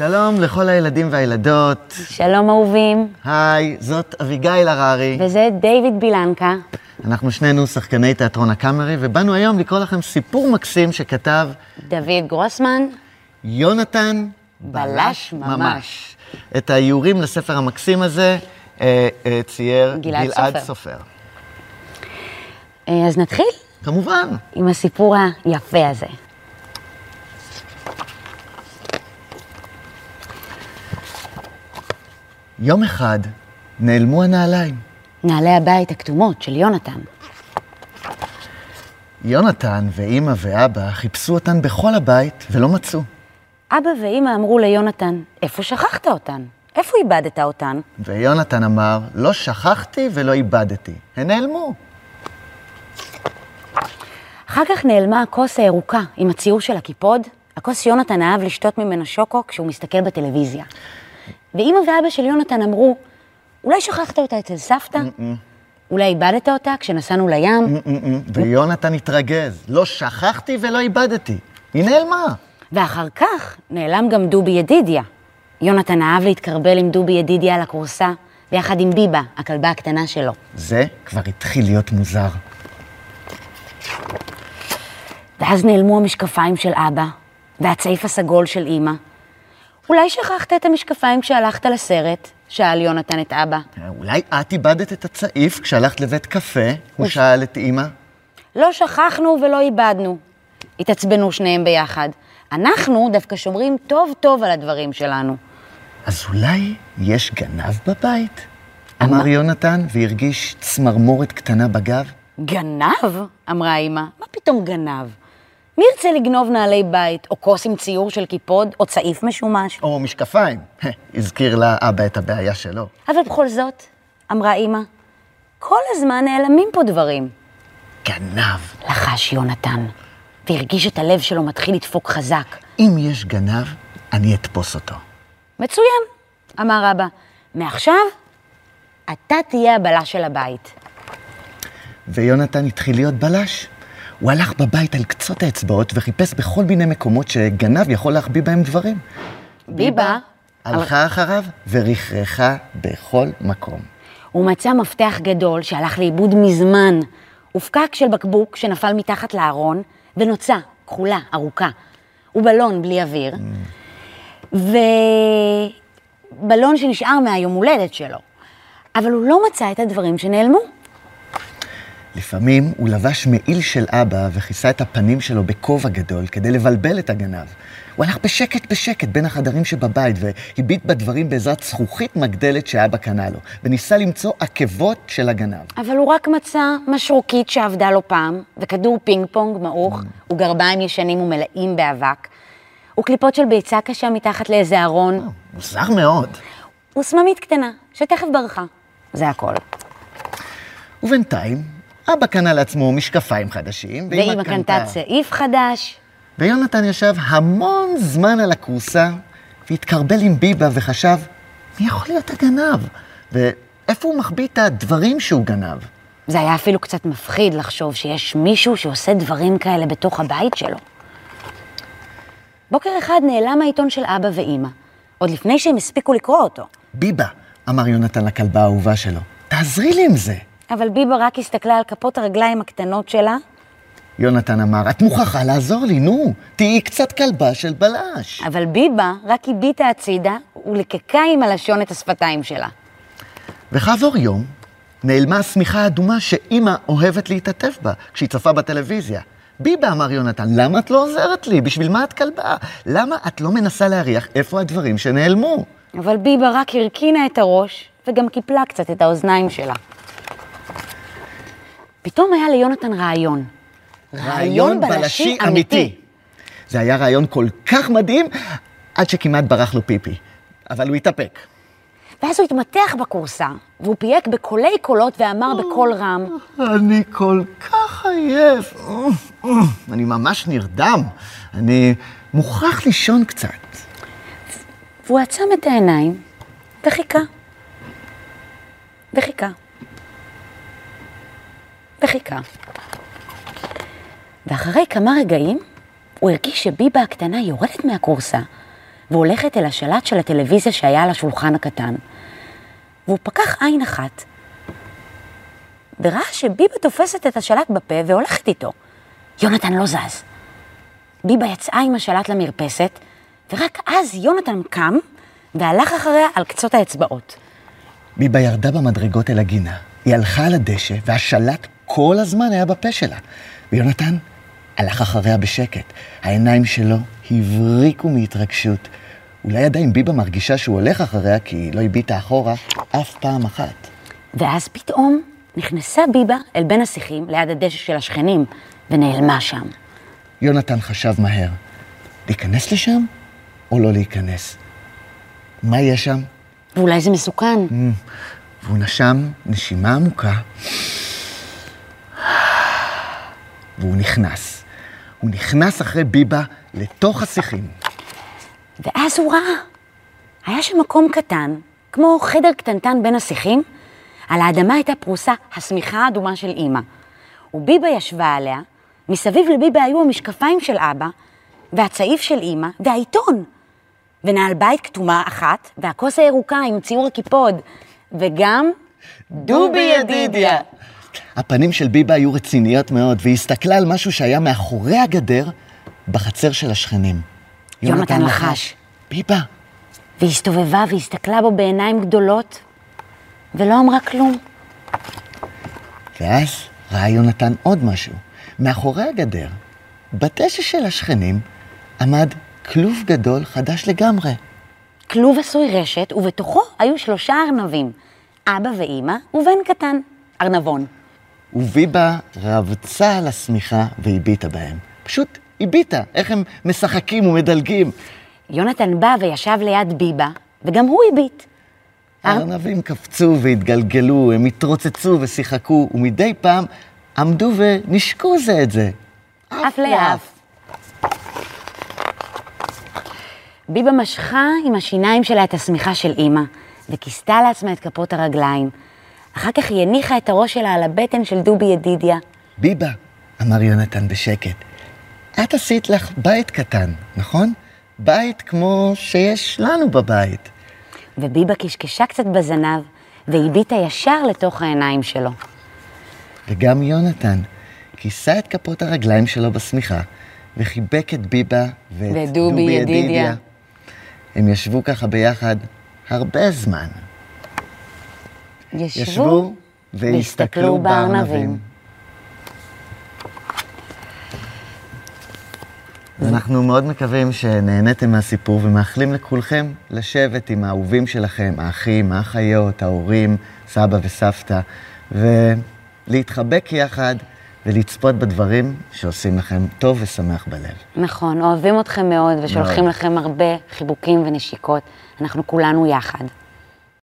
שלום לכל הילדים והילדות. שלום אהובים, היי, זאת אביגיל הררי. וזה דיוויד בילנקה. אנחנו שנינו שחקני תיאטרון הקאמרי, ובאנו היום לקרוא לכם סיפור מקסים שכתב דוד גרוסמן, יונתן בלש ממש. את האיורים לספר המקסים הזה אה, אה, צייר גלעד גלעד סופר. סופר. אה, אז נתחיל כמובן. עם הסיפור היפה הזה. יום אחד נעלמו הנעליים. נעלי הבית הכתומות של יונתן. יונתן ואימא ואבא חיפשו אותן בכל הבית ולא מצאו. אבא ואימא אמרו ליונתן, איפה שכחת אותן? איפה איבדת אותן? ויונתן אמר, לא שכחתי ולא איבדתי. הן נעלמו. אחר כך נעלמה הכוס הירוקה עם הציור של הקיפוד, הכוס שיונתן אהב לשתות ממנה שוקו כשהוא מסתכל בטלוויזיה. ואימא ואבא של יונתן אמרו, אולי שכחת אותה אצל סבתא? אולי איבדת אותה כשנסענו לים? ויונתן התרגז, לא שכחתי ולא איבדתי. היא נעלמה. ואחר כך נעלם גם דובי ידידיה. יונתן אהב להתקרבל עם דובי ידידיה על הכורסה, ביחד עם ביבה, הכלבה הקטנה שלו. זה כבר התחיל להיות מוזר. ואז נעלמו המשקפיים של אבא, והצעיף הסגול של אימא. אולי שכחת את המשקפיים כשהלכת לסרט? שאל יונתן את אבא. אולי את איבדת את הצעיף כשהלכת לבית קפה? הוא שאל את אימא. לא שכחנו ולא איבדנו. התעצבנו שניהם ביחד. אנחנו דווקא שומרים טוב טוב על הדברים שלנו. אז אולי יש גנב בבית? אמר יונתן והרגיש צמרמורת קטנה בגב. גנב? אמרה אמא. מה פתאום גנב? מי ירצה לגנוב נעלי בית, או כוס עם ציור של קיפוד, או צעיף משומש? או משקפיים. הזכיר לה אבא את הבעיה שלו. אבל בכל זאת, אמרה אמא, כל הזמן נעלמים פה דברים. גנב. לחש יונתן, והרגיש את הלב שלו מתחיל לדפוק חזק. אם יש גנב, אני אתפוס אותו. מצוין, אמר אבא. מעכשיו, אתה תהיה הבלש של הבית. ויונתן התחיל להיות בלש. הוא הלך בבית על קצות האצבעות וחיפש בכל מיני מקומות שגנב יכול להחביא בהם דברים. ביבה, הלכה אחריו ורכרכה בכל מקום. הוא מצא מפתח גדול שהלך לאיבוד מזמן. ופקק של בקבוק שנפל מתחת לארון, ונוצה, כחולה, ארוכה. ובלון בלי אוויר. ובלון שנשאר מהיום הולדת שלו. אבל הוא לא מצא את הדברים שנעלמו. לפעמים הוא לבש מעיל של אבא וכיסה את הפנים שלו בכובע גדול כדי לבלבל את הגנב. הוא הלך בשקט בשקט בין החדרים שבבית והביט בדברים בעזרת זכוכית מגדלת שאבא קנה לו, וניסה למצוא עקבות של הגנב. אבל הוא רק מצא משרוקית שעבדה לו פעם, וכדור פינג פונג מעוך, וגרביים ישנים ומלאים באבק, וקליפות של ביצה קשה מתחת לאיזה ארון, מוזר מאוד. וסממית קטנה, שתכף ברחה. זה הכל. ובינתיים, אבא קנה לעצמו משקפיים חדשים, ואמא קנתה צעיף חדש, ויונתן ישב המון זמן על הכורסה, והתקרבל עם ביבה וחשב, מי יכול להיות הגנב? ואיפה הוא מחביא את הדברים שהוא גנב? זה היה אפילו קצת מפחיד לחשוב שיש מישהו שעושה דברים כאלה בתוך הבית שלו. בוקר אחד נעלם העיתון של אבא ואימא, עוד לפני שהם הספיקו לקרוא אותו. ביבה, אמר יונתן לכלבה האהובה שלו, תעזרי לי עם זה. אבל ביבה רק הסתכלה על כפות הרגליים הקטנות שלה, יונתן אמר, את מוכרחה לעזור לי, נו, תהיי קצת כלבה של בלש. אבל ביבה רק הביטה הצידה ולקקה עם הלשון את השפתיים שלה. וכעבור יום, נעלמה השמיכה האדומה שאימא אוהבת להתעטף בה כשהיא צופה בטלוויזיה. ביבה, אמר יונתן, למה את לא עוזרת לי? בשביל מה את כלבה? למה את לא מנסה להריח איפה הדברים שנעלמו? אבל ביבה רק הרכינה את הראש וגם קיפלה קצת את האוזניים שלה. פתאום היה ליונתן רעיון. זה היה רעיון כל כך מדהים, עד שכמעט ברח לו פיפי. אבל הוא התאפק. ואז הוא התמתח בכורסה, והוא פייק בקולי קולות ואמר בקול רם, אני כל כך עייף. אני ממש נרדם. אני מוכרח לישון קצת. והוא עצם את העיניים וחיכה. וחיכה. וחיכה. ואחרי כמה רגעים הוא הרגיש שביבה הקטנה יורדת מהכורסה והולכת אל השלט של הטלוויזיה שהיה על השולחן הקטן. והוא פקח עין אחת, וראה שביבה תופסת את השלט בפה והולכת איתו. יונתן לא זז. ביבה יצאה עם השלט למרפסת, ורק אז יונתן קם והלך אחריה על קצות האצבעות. ביבה ירדה במדרגות אל הגינה. היא הלכה על הדשא, והשלט כל הזמן היה בפה שלה. ויונתן הלך אחריה בשקט. העיניים שלו הבריקו מהתרגשות. אולי עדיין ביבה מרגישה שהוא הולך אחריה כי היא לא הביטה אחורה אף פעם אחת. ואז פתאום נכנסה ביבה אל בין השיחים ליד הדשא של השכנים, ונעלמה שם. יונתן חשב מהר, להיכנס לשם או לא להיכנס? מה יש שם? ואולי זה מסוכן. והוא נשם נשימה עמוקה, והוא נכנס. הוא נכנס אחרי ביבה לתוך השיחים. ואז הוא ראה. היה שם מקום קטן, כמו חדר קטנטן בין השיחים, על האדמה הייתה פרוסה השמיכה האדומה של אימא. וביבה ישבה עליה, מסביב לביבה היו המשקפיים של אבא, והצעיף של אימא, והעיתון. ונעל בית כתומה אחת, והכוס הירוקה עם ציור הקיפוד, וגם דובי ידידיה. הפנים של ביבה היו רציניות מאוד, והיא הסתכלה על משהו שהיה מאחורי הגדר בחצר של השכנים. יונתן לחש. ביבה, והיא הסתובבה והסתכלה בו בעיניים גדולות, ולא אמרה כלום. ואז ראה יונתן עוד משהו. מאחורי הגדר, בדשא של השכנים, עמד כלוב גדול חדש לגמרי. כלוב עשוי רשת, ובתוכו היו שלושה ארנבים, אבא ואימא ובן קטן, ארנבון. וביבה רבצה על השמיכה והביטה בהם. פשוט הביטה, איך הם משחקים ומדלגים. יונתן בא וישב ליד ביבה, וגם הוא הביט. הארנבים קפצו והתגלגלו, הם התרוצצו ושיחקו, ומדי פעם עמדו ונשקו זה את זה. אף לאף. ביבה משכה עם השיניים שלה את השמיכה של אימא, וכיסתה לעצמה את כפות הרגליים. אחר כך היא הניחה את הראש שלה על הבטן של דובי ידידיה. ביבה, אמר יונתן בשקט, את עשית לך בית קטן, נכון? בית כמו שיש לנו בבית. וביבה קשקשה קצת בזנב, והביטה ישר לתוך העיניים שלו. וגם יונתן כיסה את כפות הרגליים שלו בשמיכה, וחיבק את ביבה ואת ודובי ידידיה. הם ישבו ככה ביחד הרבה זמן. ישבו ישבו והסתכלו בארנבים. אנחנו מאוד מקווים שנהניתם מהסיפור ומאחלים לכולכם לשבת עם האהובים שלכם, האחים, האחיות, ההורים, סבא וסבתא, ולהתחבק יחד ולצפות בדברים שעושים לכם טוב ושמח בלב. נכון, אוהבים אתכם מאוד, ושולחים מאוד. לכם הרבה חיבוקים ונשיקות. אנחנו כולנו יחד.